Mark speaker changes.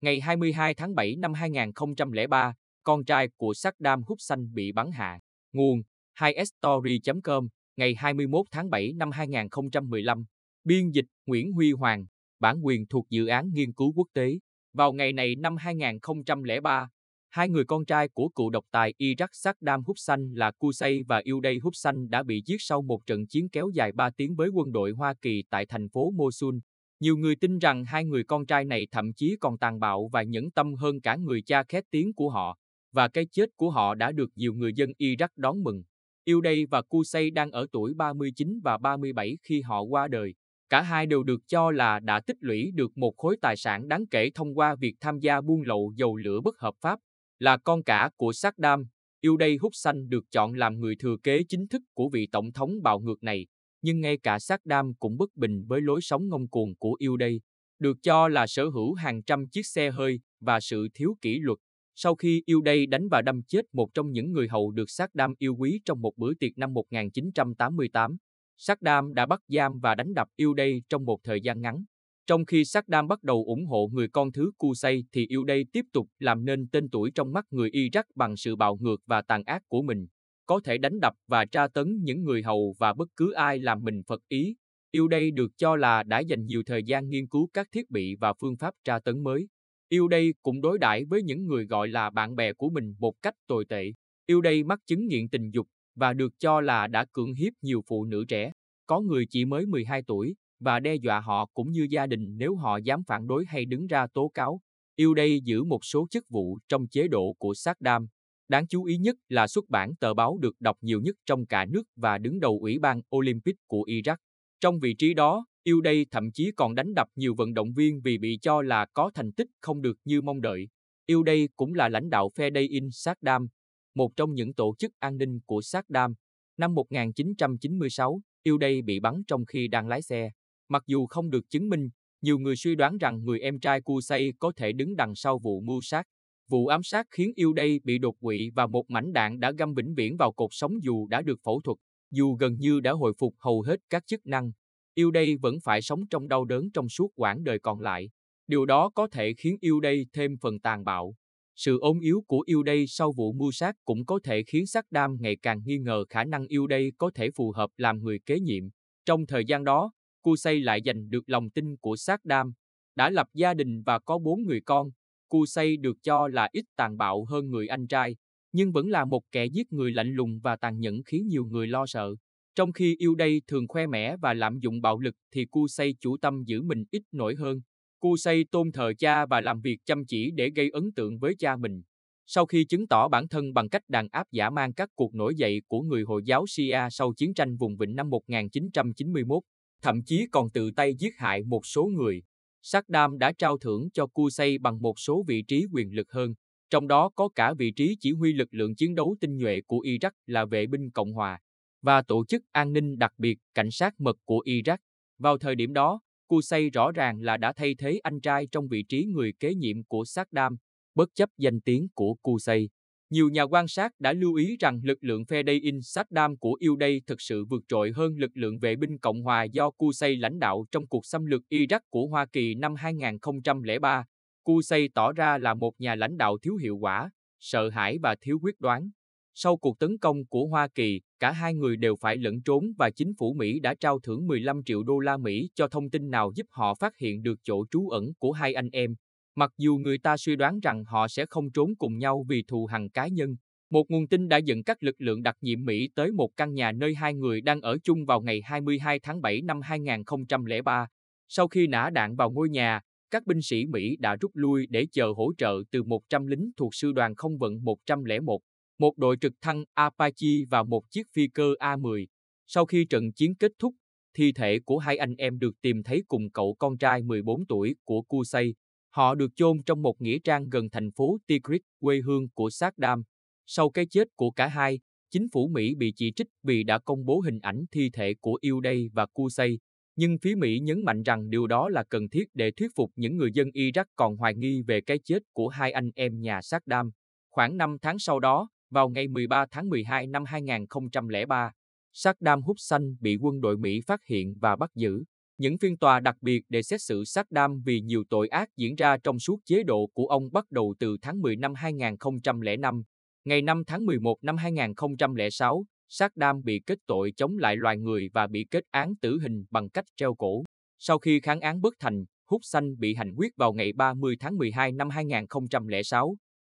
Speaker 1: Ngày 22 tháng 7 năm 2003, con trai của Saddam Hussein bị bắn hạ. Nguồn 2story.com, ngày 21 tháng 7 năm 2015. Biên dịch Nguyễn Huy Hoàng, bản quyền thuộc dự án nghiên cứu quốc tế. Vào ngày này năm 2003, hai người con trai của cựu độc tài Iraq Saddam Hussein là Qusay và Uday Hussein đã bị giết sau một trận chiến kéo dài 3 tiếng với quân đội Hoa Kỳ tại thành phố Mosul. Nhiều người tin rằng hai người con trai này thậm chí còn tàn bạo và nhẫn tâm hơn cả người cha khét tiếng của họ, và cái chết của họ đã được nhiều người dân Iraq đón mừng. Uday và Qusay đang ở tuổi 39 và 37 khi họ qua đời. Cả hai đều được cho là đã tích lũy được một khối tài sản đáng kể thông qua việc tham gia buôn lậu dầu lửa bất hợp pháp. Là con cả của Saddam, Uday Hussein được chọn làm người thừa kế chính thức của vị tổng thống bạo ngược này, nhưng ngay cả Saddam cũng bất bình với lối sống ngông cuồng của yêu đây. được cho là sở hữu hàng trăm chiếc xe hơi và sự thiếu kỷ luật. Sau khi yêu đây đánh và đâm chết một trong những người hầu được Saddam yêu quý trong một bữa tiệc năm 1988, Saddam đã bắt giam và đánh đập yêu đây trong một thời gian ngắn. Trong khi Saddam bắt đầu ủng hộ người con thứ Qusay thì yêu đây tiếp tục làm nên tên tuổi trong mắt người Iraq bằng sự bạo ngược và tàn ác của mình, có thể đánh đập và tra tấn những người hầu và bất cứ ai làm mình phật ý. Uday được cho là đã dành nhiều thời gian nghiên cứu các thiết bị và phương pháp tra tấn mới. Uday cũng đối đãi với những người gọi là bạn bè của mình một cách tồi tệ. Uday mắc chứng nghiện tình dục và được cho là đã cưỡng hiếp nhiều phụ nữ trẻ, có người chỉ mới 12 tuổi, và đe dọa họ cũng như gia đình nếu họ dám phản đối hay đứng ra tố cáo. Yêu đây giữ một số chức vụ trong chế độ của Saddam. Đáng chú ý nhất là xuất bản tờ báo được đọc nhiều nhất trong cả nước và đứng đầu Ủy ban Olympic của Iraq. Trong vị trí đó, Yêu đây thậm chí còn đánh đập nhiều vận động viên vì bị cho là có thành tích không được như mong đợi. Yêu đây cũng là lãnh đạo Fedain Saddam, một trong những tổ chức an ninh của Saddam. Năm 1996, Yêu đây bị bắn trong khi đang lái xe. Mặc dù không được chứng minh, nhiều người suy đoán rằng người em trai Qusay có thể đứng đằng sau vụ mưu sát. Vụ ám sát khiến yêu đây bị đột quỵ và một mảnh đạn đã găm vĩnh viễn vào cột sống dù đã được phẫu thuật. Dù gần như đã hồi phục hầu hết các chức năng, yêu đây vẫn phải sống trong đau đớn trong suốt quãng đời còn lại. Điều đó có thể khiến yêu đây thêm phần tàn bạo. Sự ốm yếu của yêu đây sau vụ mưu sát cũng có thể khiến Saddam ngày càng nghi ngờ khả năng yêu đây có thể phù hợp làm người kế nhiệm. Trong thời gian đó, Qusay lại giành được lòng tin của sát đam, đã lập gia đình và có bốn người con. Qusay được cho là ít tàn bạo hơn người anh trai, nhưng vẫn là một kẻ giết người lạnh lùng và tàn nhẫn khiến nhiều người lo sợ. Trong khi yêu đây thường khoe mẽ và lạm dụng bạo lực thì Qusay chủ tâm giữ mình ít nổi hơn. Qusay tôn thờ cha và làm việc chăm chỉ để gây ấn tượng với cha mình. Sau khi chứng tỏ bản thân bằng cách đàn áp giả mang các cuộc nổi dậy của người Hồi giáo Shia sau chiến tranh vùng vịnh năm 1991, thậm chí còn tự tay giết hại một số người. Saddam đã trao thưởng cho Qusay bằng một số vị trí quyền lực hơn, trong đó có cả vị trí chỉ huy lực lượng chiến đấu tinh nhuệ của Iraq là vệ binh Cộng hòa và tổ chức an ninh đặc biệt cảnh sát mật của Iraq. Vào thời điểm đó, Qusay rõ ràng là đã thay thế anh trai trong vị trí người kế nhiệm của Saddam, bất chấp danh tiếng của Qusay. Nhiều nhà quan sát đã lưu ý rằng lực lượng phe Dayin Saddam của Uday thực sự vượt trội hơn lực lượng vệ binh Cộng hòa do Qusay lãnh đạo trong cuộc xâm lược Iraq của Hoa Kỳ năm 2003. Qusay tỏ ra là một nhà lãnh đạo thiếu hiệu quả, sợ hãi và thiếu quyết đoán. Sau cuộc tấn công của Hoa Kỳ, cả hai người đều phải lẫn trốn và chính phủ Mỹ đã trao thưởng 15 triệu đô la Mỹ cho thông tin nào giúp họ phát hiện được chỗ trú ẩn của hai anh em. Mặc dù người ta suy đoán rằng họ sẽ không trốn cùng nhau vì thù hằn cá nhân, một nguồn tin đã dẫn các lực lượng đặc nhiệm Mỹ tới một căn nhà nơi hai người đang ở chung vào ngày 22 tháng 7 năm 2003. Sau khi nã đạn vào ngôi nhà, các binh sĩ Mỹ đã rút lui để chờ hỗ trợ từ 100 lính thuộc sư đoàn không vận 101, một đội trực thăng Apache và một chiếc phi cơ A-10. Sau khi trận chiến kết thúc, thi thể của hai anh em được tìm thấy cùng cậu con trai 14 tuổi của Kusei, Họ được chôn trong một nghĩa trang gần thành phố Tikrit, quê hương của Saddam. Sau cái chết của cả hai, chính phủ Mỹ bị chỉ trích vì đã công bố hình ảnh thi thể của Uday và Qusay, nhưng phía Mỹ nhấn mạnh rằng điều đó là cần thiết để thuyết phục những người dân Iraq còn hoài nghi về cái chết của hai anh em nhà Saddam. Khoảng 5 tháng sau đó, vào ngày 13 tháng 12 năm 2003, Saddam Hussein bị quân đội Mỹ phát hiện và bắt giữ. Những phiên tòa đặc biệt để xét xử Saddam vì nhiều tội ác diễn ra trong suốt chế độ của ông bắt đầu từ tháng 10 năm 2005. Ngày 5 tháng 11 năm 2006, Saddam bị kết tội chống lại loài người và bị kết án tử hình bằng cách treo cổ. Sau khi kháng án bất thành, Hussein bị hành quyết vào ngày 30 tháng 12 năm 2006.